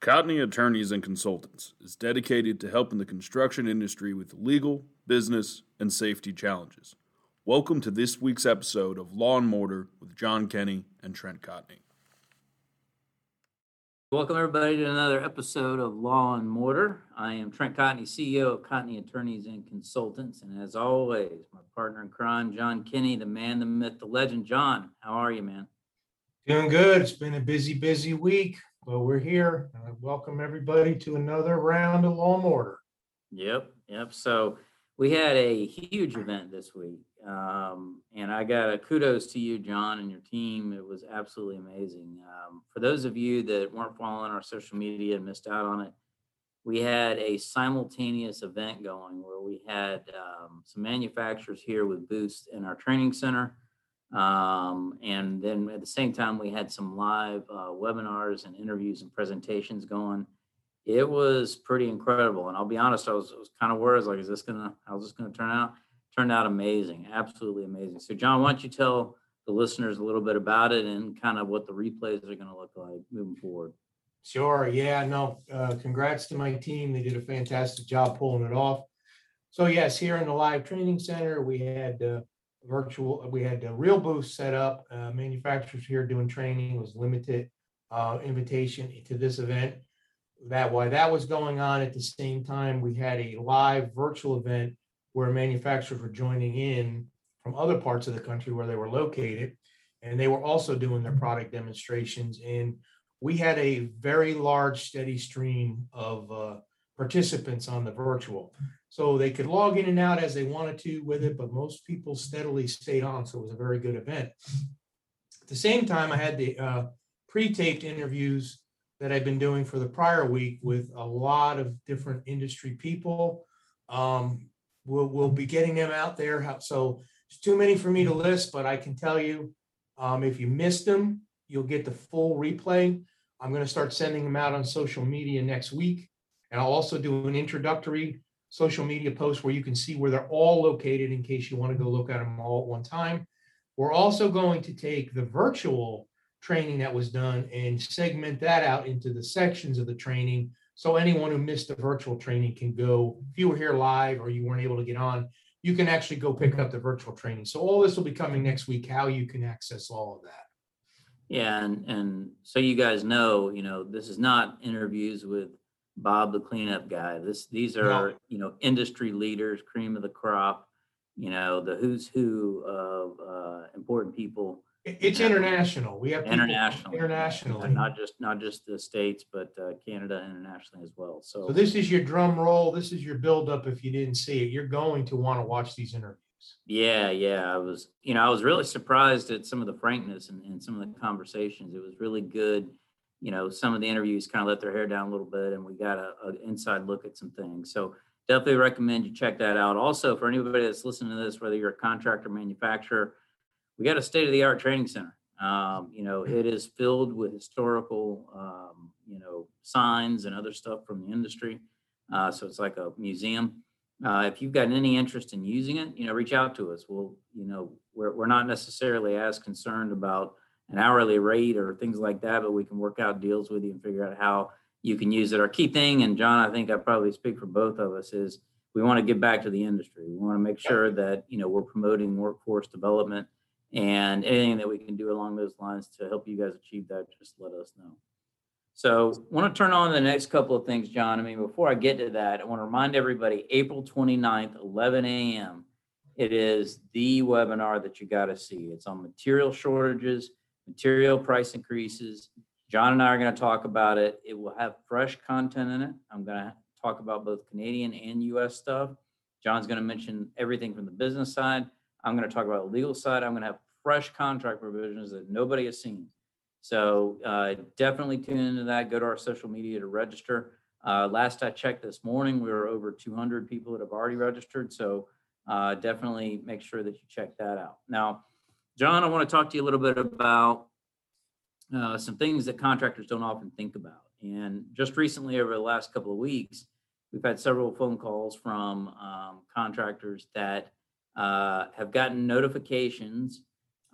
Cotney Attorneys and Consultants is dedicated to helping the construction industry with legal, business, and safety challenges. Welcome to this week's episode of Law and Mortar with John Kenny and Trent Cotney. Welcome, everybody, to another episode of Law and Mortar. I am Trent Cotney, CEO of Cotney Attorneys and Consultants. And as always, my partner in crime, John Kenny, the man, the myth, the legend. John, how are you, man? Doing good. It's been a busy, busy week. Well, we're here. I welcome everybody to another round of Law and Mortar. Yep, yep. So we had a huge event this week, um, and I got a kudos to you, John, and your team. It was absolutely amazing. Um, for those of you that weren't following our social media and missed out on it, we had a simultaneous event going where we had um, some manufacturers here with booths in our training center um, and then at the same time, we had some live uh, webinars and interviews and presentations going. It was pretty incredible. And I'll be honest, I was, was kind of worried. like, is this gonna, how's this gonna turn out? Turned out amazing, absolutely amazing. So, John, why don't you tell the listeners a little bit about it and kind of what the replays are gonna look like moving forward? Sure. Yeah. No. Uh, congrats to my team. They did a fantastic job pulling it off. So yes, here in the live training center, we had uh, virtual, we had a real booth set up. Uh, manufacturers here doing training was limited uh, invitation to this event. That while that was going on at the same time, we had a live virtual event where manufacturers were joining in from other parts of the country where they were located, and they were also doing their product demonstrations. And we had a very large, steady stream of uh, participants on the virtual. So they could log in and out as they wanted to with it, but most people steadily stayed on. So it was a very good event. At the same time, I had the uh, pre taped interviews that I've been doing for the prior week with a lot of different industry people. Um, we'll, we'll be getting them out there. So it's too many for me to list, but I can tell you um, if you missed them, you'll get the full replay. I'm going to start sending them out on social media next week. And I'll also do an introductory social media posts where you can see where they're all located in case you want to go look at them all at one time. We're also going to take the virtual training that was done and segment that out into the sections of the training. So anyone who missed the virtual training can go, if you were here live or you weren't able to get on, you can actually go pick up the virtual training. So all this will be coming next week, how you can access all of that. Yeah, and and so you guys know, you know, this is not interviews with Bob the cleanup guy. This these are you know industry leaders, cream of the crop. You know the who's who of uh, important people. It's international. We have international, internationally, not just not just the states, but uh, Canada internationally as well. So, so this is your drum roll. This is your build up. If you didn't see it, you're going to want to watch these interviews. Yeah, yeah. I was, you know, I was really surprised at some of the frankness and, and some of the conversations. It was really good you know, some of the interviews kind of let their hair down a little bit, and we got a, a inside look at some things. So definitely recommend you check that out. Also, for anybody that's listening to this, whether you're a contractor, manufacturer, we got a state of the art training center. Um, you know, it is filled with historical, um, you know, signs and other stuff from the industry. Uh, so it's like a museum. Uh, if you've got any interest in using it, you know, reach out to us. We'll, you know, we're, we're not necessarily as concerned about an hourly rate or things like that, but we can work out deals with you and figure out how you can use it. Our key thing, and John, I think I probably speak for both of us, is we want to get back to the industry. We want to make sure that you know we're promoting workforce development and anything that we can do along those lines to help you guys achieve that. Just let us know. So, I want to turn on the next couple of things, John. I mean, before I get to that, I want to remind everybody April 29th, 11 a.m. It is the webinar that you got to see. It's on material shortages material price increases. John and I are going to talk about it. It will have fresh content in it. I'm going to talk about both Canadian and US stuff. John's going to mention everything from the business side. I'm going to talk about the legal side. I'm going to have fresh contract provisions that nobody has seen. So uh, definitely tune into that. Go to our social media to register. Uh, last I checked this morning, we were over 200 people that have already registered. So uh, definitely make sure that you check that out. Now, John, I want to talk to you a little bit about uh, some things that contractors don't often think about. And just recently, over the last couple of weeks, we've had several phone calls from um, contractors that uh, have gotten notifications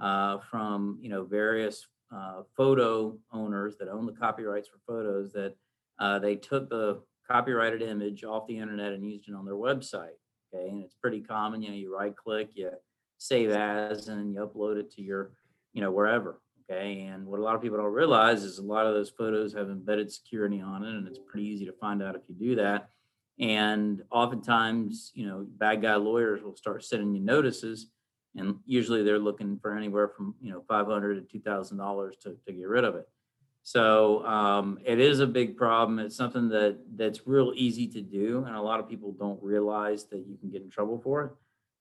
uh, from you know various uh, photo owners that own the copyrights for photos that uh, they took the copyrighted image off the internet and used it on their website. Okay, and it's pretty common. You know, you right click, you save as, and you upload it to your, you know, wherever. Okay, and what a lot of people don't realize is a lot of those photos have embedded security on it, and it's pretty easy to find out if you do that. And oftentimes, you know, bad guy lawyers will start sending you notices, and usually they're looking for anywhere from you know five hundred to two thousand dollars to to get rid of it. So um, it is a big problem. It's something that that's real easy to do, and a lot of people don't realize that you can get in trouble for it.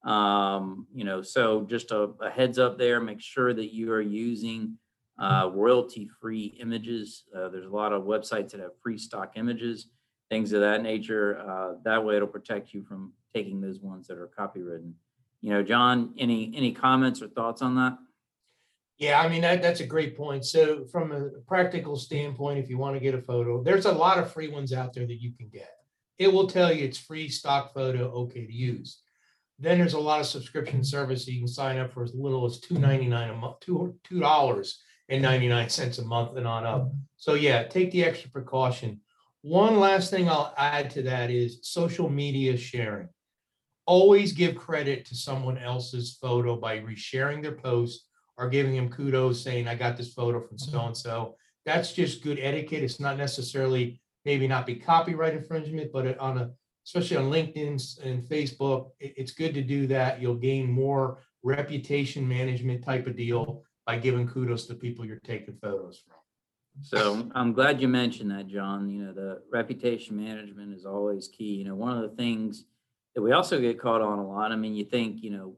Um, you know, so just a, a heads up there. Make sure that you are using uh, royalty-free images. Uh, there's a lot of websites that have free stock images, things of that nature. Uh, that way, it'll protect you from taking those ones that are copywritten. You know, John, any any comments or thoughts on that? Yeah, I mean, that, that's a great point. So from a practical standpoint, if you want to get a photo, there's a lot of free ones out there that you can get. It will tell you it's free stock photo, okay to use. Then there's a lot of subscription services you can sign up for as little as two ninety-nine a month, two, two dollars and ninety-nine cents a month and on up. So yeah, take the extra precaution. One last thing I'll add to that is social media sharing. Always give credit to someone else's photo by resharing their post or giving them kudos saying, I got this photo from so and so. That's just good etiquette. It's not necessarily, maybe not be copyright infringement, but on a, especially on LinkedIn and Facebook, it's good to do that. You'll gain more reputation management type of deal by giving kudos to people you're taking photos from. So I'm glad you mentioned that, John. You know, the reputation management is always key. You know, one of the things that we also get caught on a lot, I mean, you think, you know,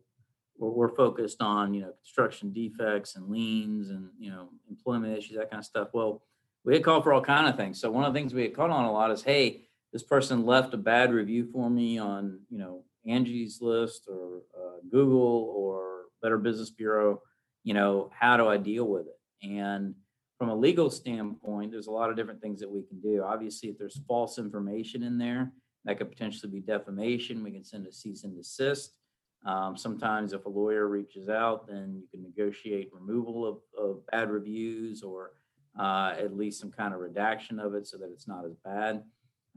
we're, we're focused on, you know, construction defects and liens and, you know, employment issues, that kind of stuff. Well, we get called for all kind of things. So one of the things we get caught on a lot is, hey, this person left a bad review for me on, you know, Angie's List or uh, Google or Better Business Bureau. You know, how do I deal with it? And from a legal standpoint, there's a lot of different things that we can do. Obviously, if there's false information in there, that could potentially be defamation. We can send a cease and desist. Um, sometimes if a lawyer reaches out, then you can negotiate removal of, of bad reviews or uh, at least some kind of redaction of it so that it's not as bad.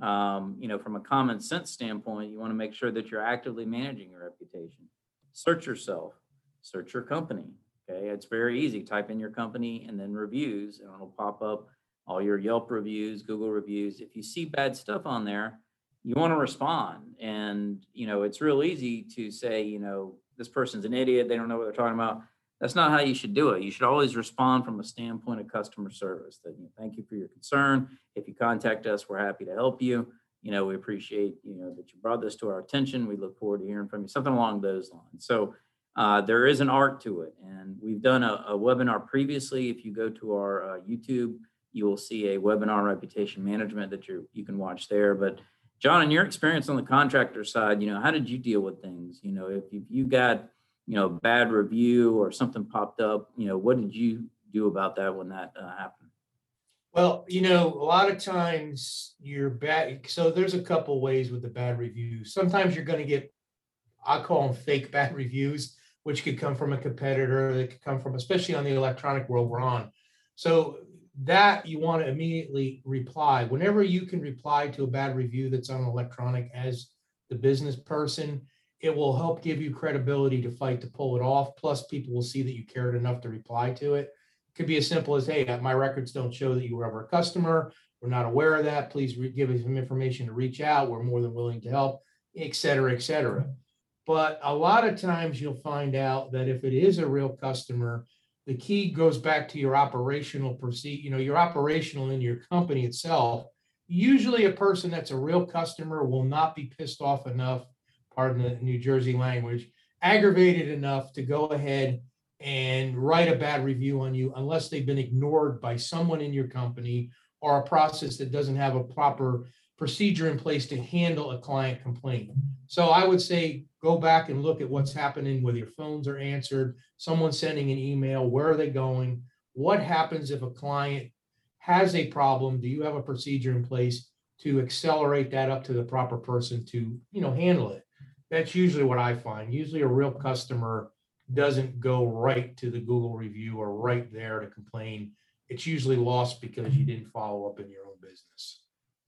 Um, you know, from a common sense standpoint, you want to make sure that you're actively managing your reputation. Search yourself, search your company. Okay, it's very easy. Type in your company and then reviews, and it'll pop up all your Yelp reviews, Google reviews. If you see bad stuff on there, you want to respond. And, you know, it's real easy to say, you know, this person's an idiot. They don't know what they're talking about. That's not how you should do it. You should always respond from a standpoint of customer service that, you know, thank you for your concern. If you contact us, we're happy to help you. You know, we appreciate, you know, that you brought this to our attention. We look forward to hearing from you, something along those lines. So, uh, there is an art to it. And we've done a, a webinar previously. If you go to our uh, YouTube, you will see a webinar on reputation management that you you can watch there. But John, in your experience on the contractor side, you know, how did you deal with things? You know, if, if you got, you know, bad review or something popped up, you know, what did you do about that when that uh, happened? Well, you know, a lot of times you're bad. So there's a couple ways with the bad reviews. Sometimes you're going to get, I call them fake bad reviews, which could come from a competitor. That could come from, especially on the electronic world we're on. So that you want to immediately reply. Whenever you can reply to a bad review that's on electronic as the business person, it will help give you credibility to fight to pull it off. Plus, people will see that you cared enough to reply to it it could be as simple as, hey, uh, my records don't show that you were ever a customer. We're not aware of that. Please re- give us some information to reach out. We're more than willing to help, et cetera, et cetera. But a lot of times you'll find out that if it is a real customer, the key goes back to your operational proceed, you know, your operational in your company itself. Usually a person that's a real customer will not be pissed off enough, pardon the New Jersey language, aggravated enough to go ahead and write a bad review on you unless they've been ignored by someone in your company or a process that doesn't have a proper procedure in place to handle a client complaint. So I would say go back and look at what's happening whether your phones are answered, someone sending an email, where are they going? What happens if a client has a problem? Do you have a procedure in place to accelerate that up to the proper person to, you know, handle it? That's usually what I find. Usually a real customer doesn't go right to the Google review or right there to complain. It's usually lost because you didn't follow up in your own business.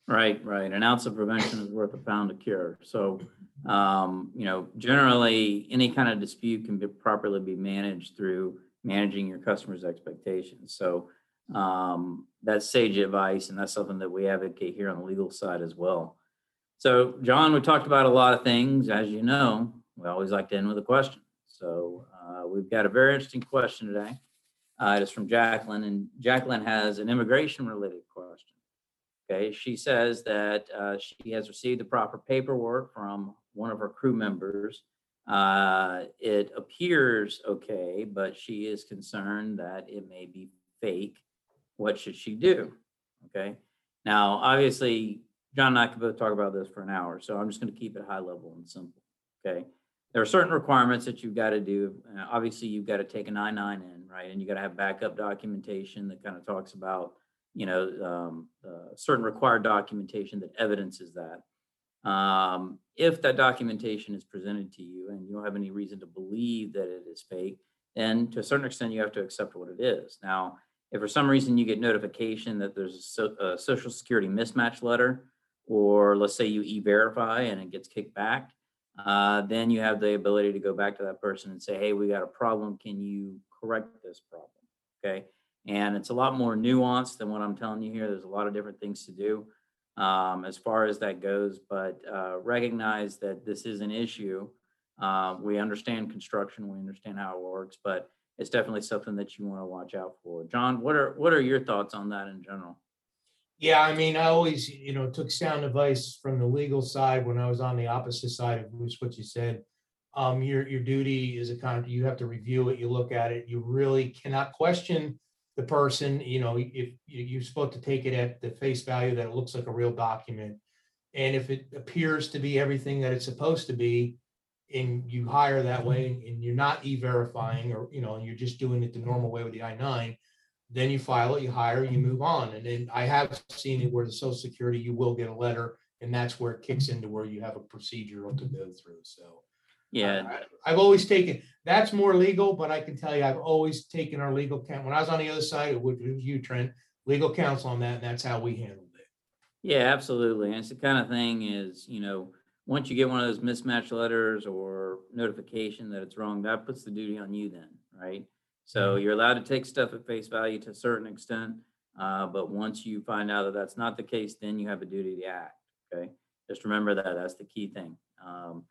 Right, right. An ounce of prevention is worth a pound of cure. So, um, you know, generally, any kind of dispute can be properly be managed through managing your customers' expectations. So, um, that's sage advice, and that's something that we advocate here on the legal side as well. So, John, we talked about a lot of things. As you know, we always like to end with a question. So, uh, we've got a very interesting question today. Uh, it is from Jacqueline, and Jacqueline has an immigration related question. Okay, she says that uh, she has received the proper paperwork from one of her crew members. Uh, it appears okay, but she is concerned that it may be fake. What should she do? Okay, now obviously, John and I could both talk about this for an hour, so I'm just going to keep it high level and simple. Okay, there are certain requirements that you've got to do. Obviously, you've got to take an I-9 in, right? And you got to have backup documentation that kind of talks about you know, um, uh, certain required documentation that evidences that. Um, if that documentation is presented to you and you don't have any reason to believe that it is fake, then to a certain extent you have to accept what it is. Now, if for some reason you get notification that there's a, so, a social security mismatch letter, or let's say you e-verify and it gets kicked back, uh, then you have the ability to go back to that person and say, "Hey, we got a problem. Can you correct this problem?" Okay and it's a lot more nuanced than what I'm telling you here. There's a lot of different things to do um, as far as that goes, but uh, recognize that this is an issue. Uh, we understand construction, we understand how it works, but it's definitely something that you want to watch out for. John, what are what are your thoughts on that in general? Yeah, I mean, I always, you know, took sound advice from the legal side when I was on the opposite side of which what you said. Um, your your duty is a kind of you have to review it, you look at it, you really cannot question the person, you know, if you- are supposed to take it at the face value that it looks like a real document. And if it appears to be everything that it's supposed to be, and you hire that way and you're not e-verifying or, you know, you're just doing it the normal way with the I nine, then you file it, you hire, you move on. And then I have seen it where the social security, you will get a letter and that's where it kicks into where you have a procedural to go through. So. Yeah, I- I've always taken, that's more legal, but I can tell you, I've always taken our legal count, when I was on the other side, it was you, Trent, legal counsel on that, and that's how we handled it. Yeah, absolutely. And it's the kind of thing is, you know, once you get one of those mismatch letters or notification that it's wrong, that puts the duty on you then, right? So you're allowed to take stuff at face value to a certain extent. Uh, but once you find out that that's not the case, then you have a duty to act. Okay. Just remember that that's the key thing. Um,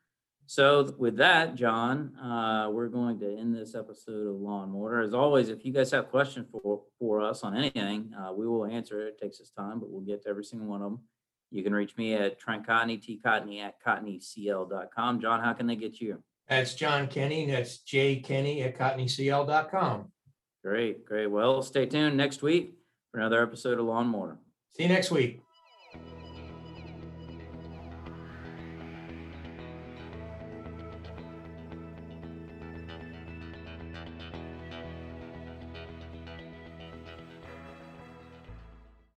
so with that, John, uh, we're going to end this episode of Law and Mortar. As always, if you guys have questions for, for us on anything, uh, we will answer it. It takes us time, but we'll get to every single one of them. You can reach me at Trent Cotney, T Cotney at cotneycl.com. John, how can they get you? That's John Kenny, that's J Kenny at cotneycl.com. Great, great. Well, stay tuned next week for another episode of Law and Mortar. See you next week.